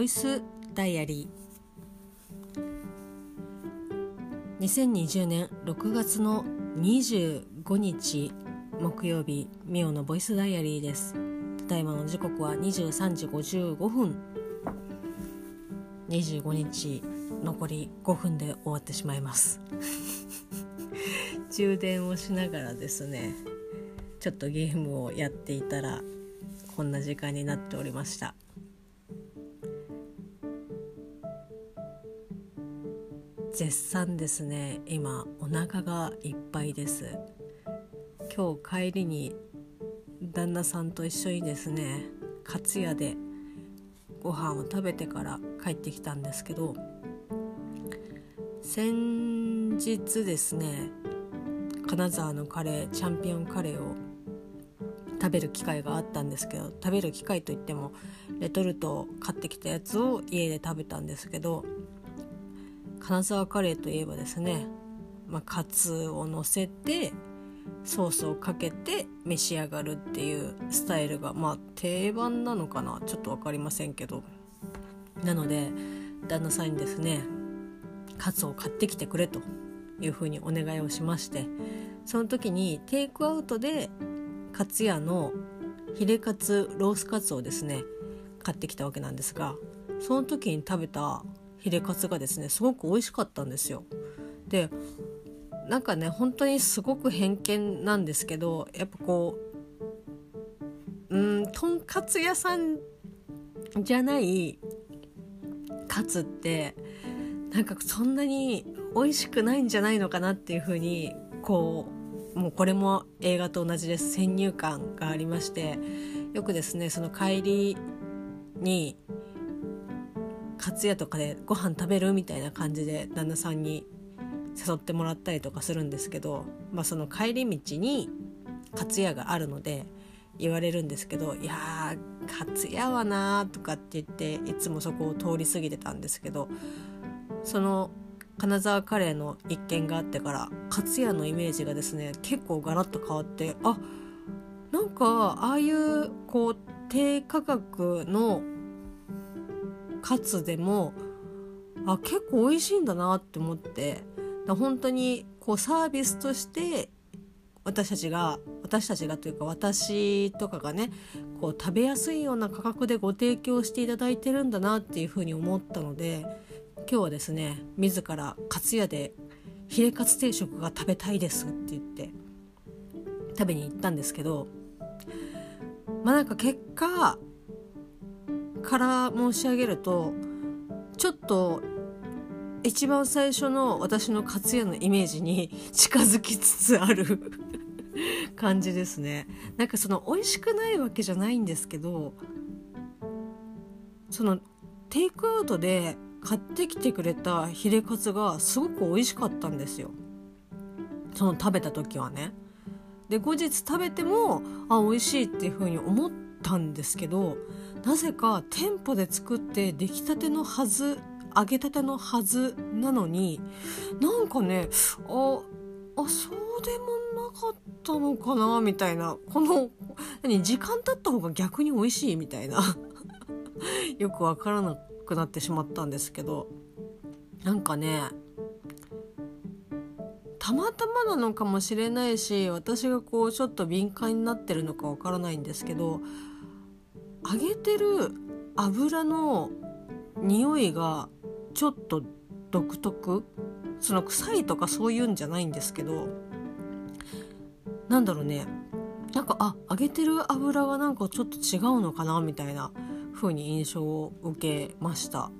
ボイスダイアリー。2020年6月の25日木曜日ミオのボイスダイアリーです。ただいまの時刻は23時55分。25日残り5分で終わってしまいます。充電をしながらですねちょっとゲームをやっていたらこんな時間になっておりました。絶賛ですね。今お腹がいっぱいです。今日帰りに旦那さんと一緒にですね勝屋でご飯を食べてから帰ってきたんですけど先日ですね金沢のカレーチャンピオンカレーを食べる機会があったんですけど食べる機会といってもレトルトを買ってきたやつを家で食べたんですけど金沢カレーといえばですね、まあ、カツをのせてソースをかけて召し上がるっていうスタイルがまあ定番なのかなちょっと分かりませんけど。なので旦那さんにですねカツを買ってきてくれというふうにお願いをしましてその時にテイクアウトでカツ屋のヒレカツロースカツをですね買ってきたわけなんですがその時に食べたヒレカツがですねすごく美味しかったんですよ。でなんかね本当にすごく偏見なんですけどやっぱこううんとんかつ屋さんじゃないカツってなんかそんなに美味しくないんじゃないのかなっていう風にこうもうこれも映画と同じです先入観がありましてよくですねその帰りにカツ屋とかでご飯食べるみたいな感じで旦那さんに誘ってもらったりとかするんですけど、まあ、その帰り道にカツ屋があるので言われるんですけど「いやーカツ屋はな」とかって言っていつもそこを通り過ぎてたんですけどその金沢カレーの一件があってからカツ屋のイメージがですね結構ガラッと変わってあなんかああいうこう低価格のカツでもあ結構美味しいんだなって思って本当にこうサービスとして私たちが私たちがというか私とかがねこう食べやすいような価格でご提供していただいてるんだなっていうふうに思ったので今日はですね自らカツ屋でヒレカツ定食が食べたいですって言って食べに行ったんですけどまあなんか結果から申し上げるとちょっと一番最初の私の勝也のイメージに 近づきつつある 感じですね。なんかその美味しくないわけじゃないんですけどそのテイクアウトで買ってきてくれたヒレカツがすごく美味しかったんですよ。その食べた時はね。で後日食べてもあ美味しいっていう風に思ったんですけどなぜか店舗で作って出来たてのはず揚げたてのはずなのになんかねああそうでもなかったのかなみたいなこの何時間経った方が逆に美味しいみたいな よくわからなくなってしまったんですけどなんかねたまたまなのかもしれないし私がこうちょっと敏感になってるのかわからないんですけど揚げてる油の匂いがちょっと独特？その臭いとかそういうんじゃないんですけど。なんだろうね。なんかあ揚げてる油がなんかちょっと違うのかなみたいな風に印象を受けました。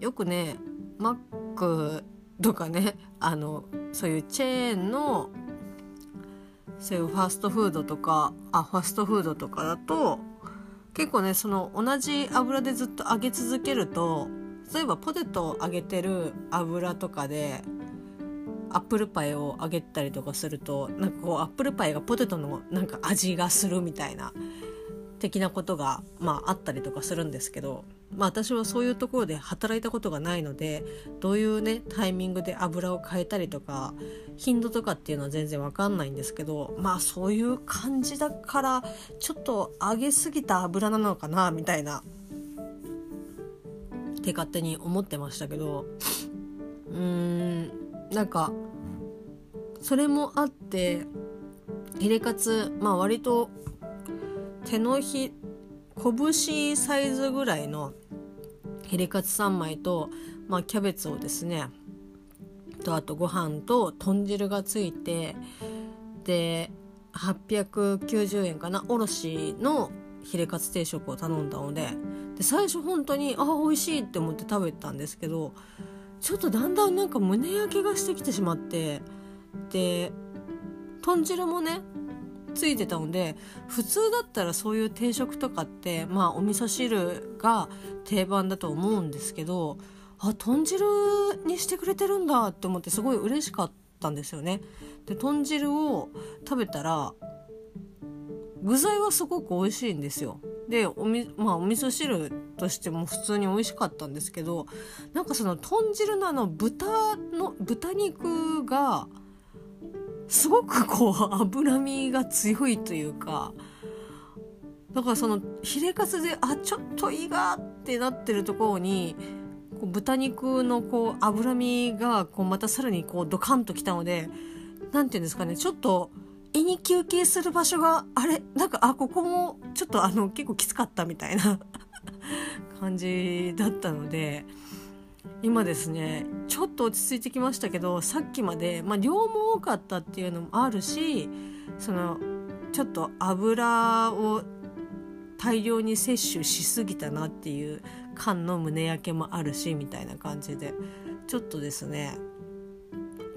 よくねマックとかねあのそういうチェーンのそういうファストフードとかあファストフードとかだと結構ねその同じ油でずっと揚げ続けると例えばポテトを揚げてる油とかでアップルパイを揚げたりとかするとなんかこうアップルパイがポテトのなんか味がするみたいな的なことが、まあ、あったりとかするんですけど、まあ、私はそういうところで働いたことがないのでどういうねタイミングで油を変えたりとか頻度とかっていうのは全然わかんないんですけどまあそういう感じだからちょっと揚げすぎた油なのかなみたいな。って勝手に思ってましたけど。うーんなんかそれもあってヒレカツまあ割と手のひ拳サイズぐらいのヒレカツ3枚と、まあ、キャベツをですねとあとご飯と豚汁がついてで890円かなおろしのヒレカツ定食を頼んだのでで最初本当にあ美味しいって思って食べたんですけどちょっとだんだんなんか胸焼けがしてきてしまってで豚汁もねついてたので普通だったらそういう定食とかってまあお味噌汁が定番だと思うんですけどあ豚汁にしてくれてるんだって思ってすごい嬉しかったんですよね。で豚汁を食べたら具材はすごく美味しいんですよ。でおみ,、まあ、お味噌汁としても普通に美味しかったんですけどなんかその豚汁のあの豚の豚肉がすごくこう脂身が強いというかだからそのヒレカツであちょっと胃がってなってるところにこう豚肉のこう脂身がこうまたさらにこうドカンときたので何て言うんですかねちょっと胃に休憩する場所があれなんかあここもちょっとあの結構きつかったみたいな 感じだったので今ですねちょっと落ち着いてきましたけどさっきまで、まあ、量も多かったっていうのもあるしそのちょっと油を大量に摂取しすぎたなっていう缶の胸焼けもあるしみたいな感じでちょっとですね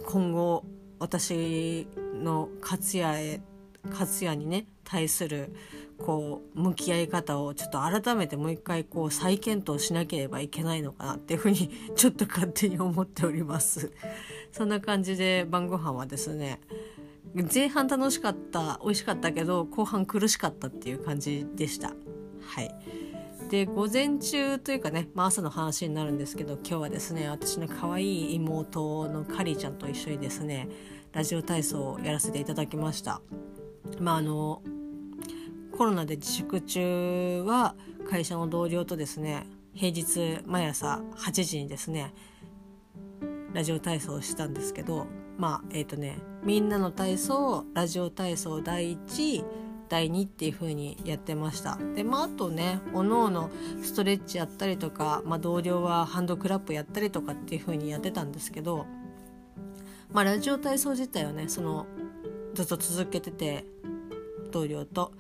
今後私の勝也へ勝也にね対するこう向き合い方をちょっと改めてもう一回こう再検討しなければいけないのかなっていうふうにちょっと勝手に思っております。そんな感じで晩ご飯はですね前半楽しかった美味しかったけど後半苦しかったっていう感じでした。はい。で午前中というかね、まあ、朝の話になるんですけど今日はですね私の可愛い妹のカリーちゃんと一緒にですねラジオ体操をやらせていただきました。まああのコロナで自粛中は会社の同僚とですね平日毎朝8時にですねラジオ体操をしたんですけどまあえっ、ー、とねみんなの体操ラジオ体操第1第2っていう風にやってました。でまああとねおのおのストレッチやったりとか、まあ、同僚はハンドクラップやったりとかっていう風にやってたんですけどまあラジオ体操自体はねそのずっと続けてて同僚と。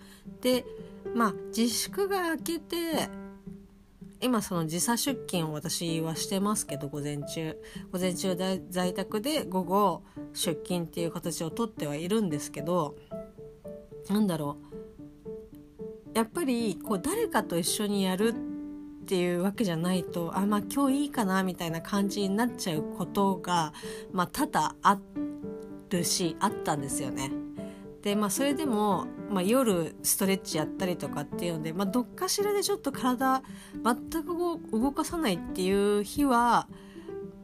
でまあ自粛が明けて今その時差出勤を私はしてますけど午前中午前中在宅で午後出勤っていう形をとってはいるんですけどなんだろうやっぱりこう誰かと一緒にやるっていうわけじゃないとあまあ今日いいかなみたいな感じになっちゃうことが、まあ、多々あるしあったんですよね。でまあそれでも、まあ、夜ストレッチやったりとかっていうので、まあ、どっかしらでちょっと体全く動かさないっていう日は、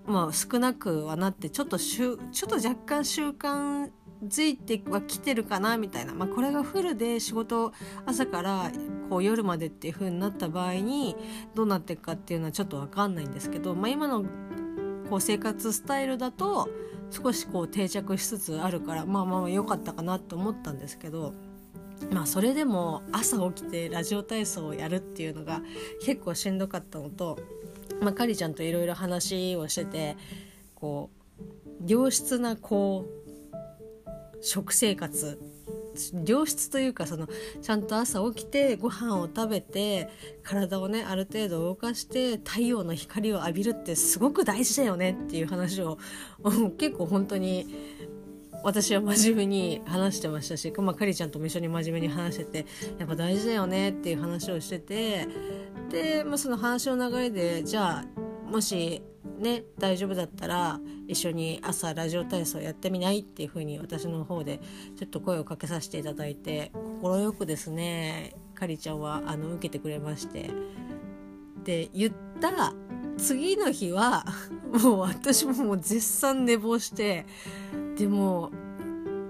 まあ、少なくはなってちょっとしゅちょっと若干習慣づいてはきてるかなみたいな、まあ、これがフルで仕事朝からこう夜までっていう風になった場合にどうなっていくかっていうのはちょっと分かんないんですけど、まあ、今のこう生活スタイルだと少しこう定着しつつあるからまあまあ良かったかなと思ったんですけどまあそれでも朝起きてラジオ体操をやるっていうのが結構しんどかったのと、まあ、かりちゃんといろいろ話をしててこう良質なこう食生活良質というかそのちゃんと朝起きてご飯を食べて体をねある程度動かして太陽の光を浴びるってすごく大事だよねっていう話を 結構本当に私は真面目に話してましたし、まあ、かりちゃんとも一緒に真面目に話しててやっぱ大事だよねっていう話をしててで、まあ、その話の流れでじゃあもしね大丈夫だったら一緒に朝ラジオ体操やってみない？っていう風に私の方でちょっと声をかけさせていただいて快くですねかりちゃんはあの受けてくれまして。で言った次の日は もう私ももう絶賛寝坊してでも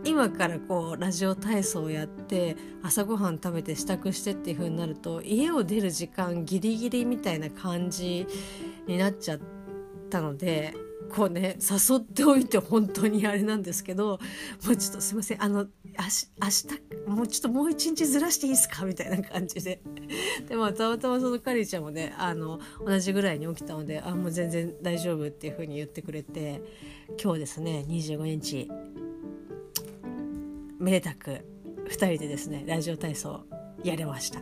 今からこうラジオ体操をやって朝ごはん食べて支度してっていう風になると家を出る時間ギリギリみたいな感じになっちゃってたのでこうね誘っておいて本当にあれなんですけどもうちょっとすいませんあの明日もうちょっともう一日ずらしていいですか？みたいな感じで でもたまたまそのカリーちゃんもねあの同じぐらいに起きたのであもう全然大丈夫っていう風に言ってくれて今日ですね25日めでたく2人でですねラジオ体操やれました。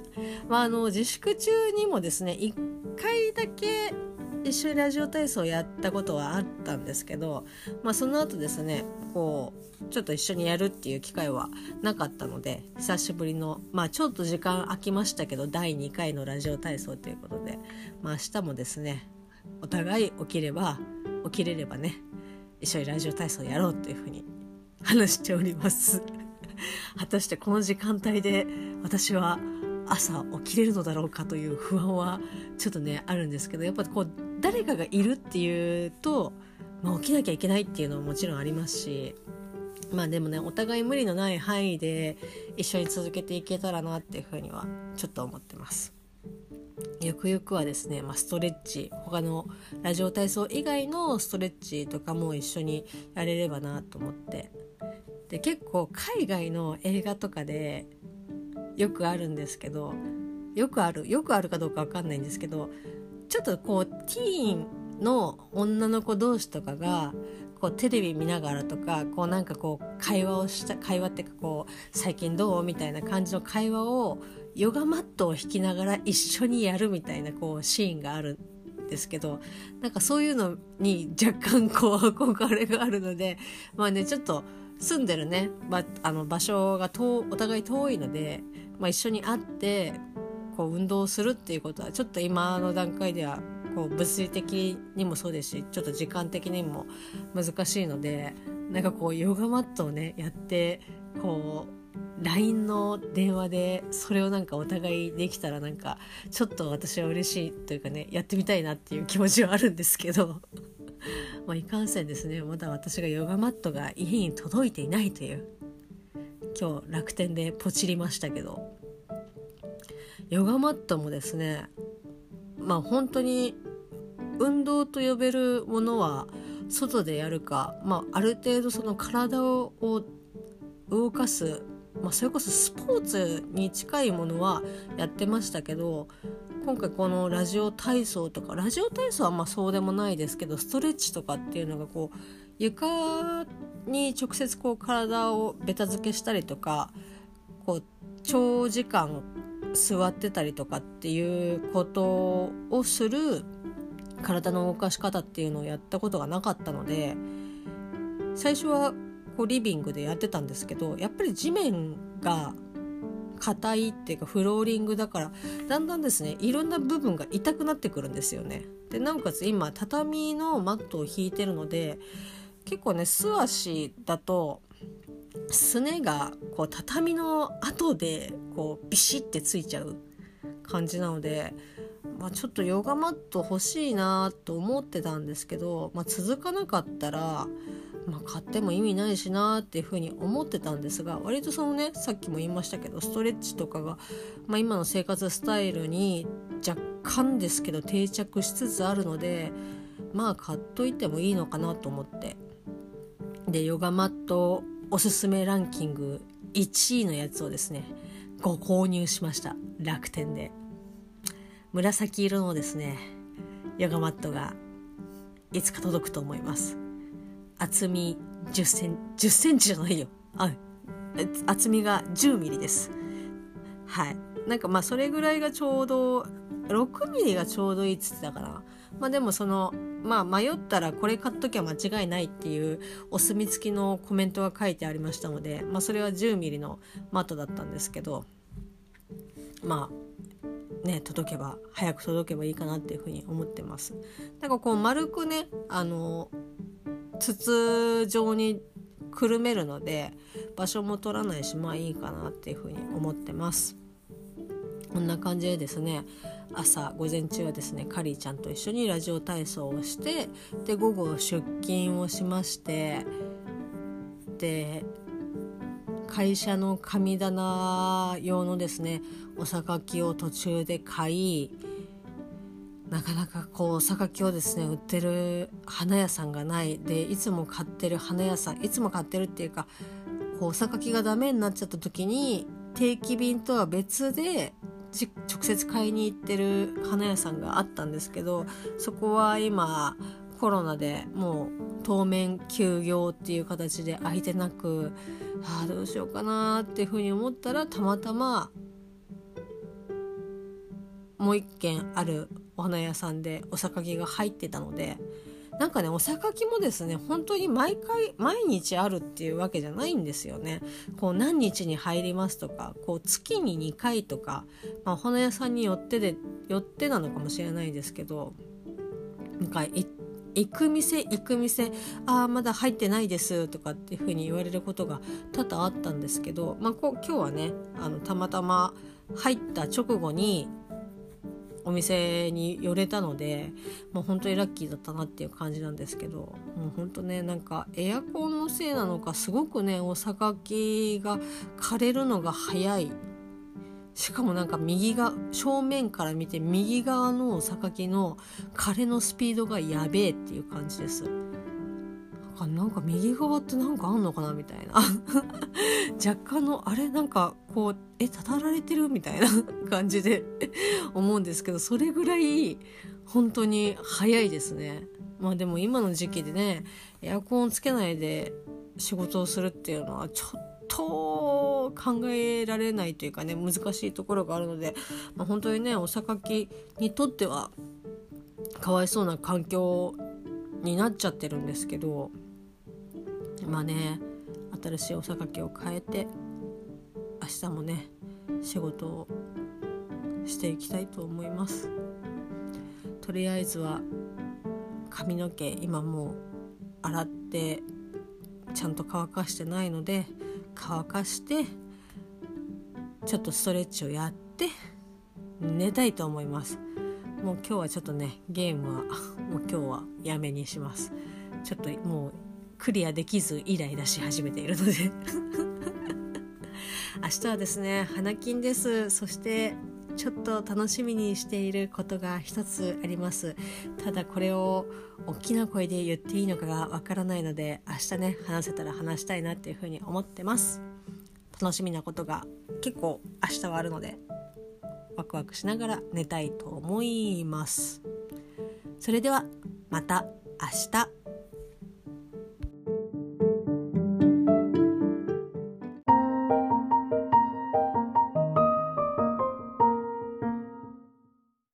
まあ、あの自粛中にもですね1回だけ一緒にラジオ体操やったことはあったんですけど、まあ、その後ですねこうちょっと一緒にやるっていう機会はなかったので久しぶりのまあちょっと時間空きましたけど第2回のラジオ体操ということで、まあ、明日もですねお互い起きれば起きれればね一緒にラジオ体操やろうというふうに話しております。果たしてこの時間帯で私は朝起きれるのだろうかという不安はちょっとねあるんですけどやっぱこう誰かがいるっていうと、まあ、起きなきゃいけないっていうのももちろんありますしまあでもねお互い無理のない範囲で一緒に続けていけたらなっていうふうにはちょっと思ってます。ゆくゆくはですね、まあ、ストレッチ他のラジオ体操以外のストレッチとかも一緒にやれればなと思ってで結構海外の映画とかでよくあるんですけどよくあるよくあるかどうか分かんないんですけどちょっとこうティーンの女の子同士とかがこうテレビ見ながらとかこうなんかこう会話をした会話っていうかこう最近どうみたいな感じの会話をヨガマットを引きながら一緒にやるみたいなこうシーンがあるんですけどなんかそういうのに若干こう憧れがあるのでまあねちょっと住んでるね、ま、あの場所がお互い遠いので、まあ、一緒に会ってこう運動するっていうことはちょっと今の段階ではこう物理的にもそうですしちょっと時間的にも難しいのでなんかこうヨガマットをねやってこう LINE の電話でそれをなんかお互いできたらなんかちょっと私は嬉しいというかねやってみたいなっていう気持ちはあるんですけど まあ、いかんせんですねまだ私がヨガマットが家に届いていないという今日楽天でポチりましたけど。ヨガマットもですねまあ本当に運動と呼べるものは外でやるか、まあ、ある程度その体を動かす、まあ、それこそスポーツに近いものはやってましたけど今回このラジオ体操とかラジオ体操はまあそうでもないですけどストレッチとかっていうのがこう床に直接こう体をベタ付けしたりとかこう長時間座ってたりとかっていうことをする体の動かし方っていうのをやったことがなかったので最初はこうリビングでやってたんですけどやっぱり地面が硬いっていうかフローリングだからだんだんですねいろんな部分が痛くなってくるんですよね。でなおかつ今畳のマットを引いてるので結構ね素足だとすねがこう畳の後でこうビシッてついちゃう感じなので、まあ、ちょっとヨガマット欲しいなと思ってたんですけど、まあ、続かなかったらまあ、買っても意味ないしなっていうふうに思ってたんですが割とそのねさっきも言いましたけどストレッチとかが、まあ、今の生活スタイルに若干ですけど定着しつつあるのでまあ買っといてもいいのかなと思って。でヨガマットおすすめランキング1位のやつをですねご購入しました。楽天で。紫色のですねヨガマットがいつか届くと思います。厚み10セン10センチじゃないよ。あ厚みが10ミリです。はい。なんかまあそれぐらいがちょうど6ミリがちょうどいいっつってたかな。まあでもそのまあ迷ったらこれ買っときゃ間違いないっていうお墨付きのコメントが書いてありましたので、まあ、それは10ミリのマットだったんですけどまあね届けば早く届けばいいかなっていうふうに思ってます。なんかこう丸くねあの筒状にくるめるので場所も取らないしまあいいかなっていうふうに思ってます。こんな感じでですね朝午前中はですねカリーちゃんと一緒にラジオ体操をしてで午後出勤をしましてで会社の神棚用のですねお榊を途中で買いなかなかこうお榊をですね売ってる花屋さんがない。でいつも買ってる花屋さんいつも買ってるっていうかこうお榊がダメになっちゃった時に定期便とは別で直接買いに行ってる花屋さんがあったんですけどそこは今コロナでもう当面休業っていう形で空いてなくああどうしようかなっていうふうに思ったらたまたまもう一軒あるお花屋さんでお榊が入ってたのでなんかねお榊もですね本当に毎回毎日あるっていうわけじゃないんですよね。こう何日に入りますとかこう月に2回とか、まあ、お花屋さんによってでよってなのかもしれないですけどなんか行く店行く店ああまだ入ってないですとかっていうふうに言われることが多々あったんですけど、まあ、こ今日はねあのたまたま入った直後にお店に寄れたのでもう本当にラッキーだったなっていう感じなんですけどもう本当ねなんかエアコンのせいなのかすごくねお榊が枯れるのが早いしかもなんか右が正面から見て右側のお榊の枯れのスピードがやべえっていう感じです。なんか右側ってなんかあんのかなみたいな。若干のあれなんかこうえたたられてるみたいな 感じで 思うんですけどそれぐらい本当に早いですね。まあでも今の時期でねエアコンつけないで仕事をするっていうのはちょっと考えられないというかね難しいところがあるので、まあ、本当にねお榊にとってはかわいそうな環境になっちゃってるんですけどまあね新しいお榊を変えて明日もね仕事をしていきたいと思います。とりあえずは髪の毛今もう洗ってちゃんと乾かしてないので乾かしてちょっとストレッチをやって寝たいと思います。もう今日はちょっとねゲームはもう今日はやめにします。ちょっともうクリアできずイライラし始めているので。明日はですね花金です。そしてちょっと楽しみにしていることが一つあります。ただこれを大きな声で言っていいのかがわからないので明日ね話せたら話したいなっていうふうに思ってます。楽しみなことが結構明日はあるのでワクワクしながら寝たいと思います。それではまた明日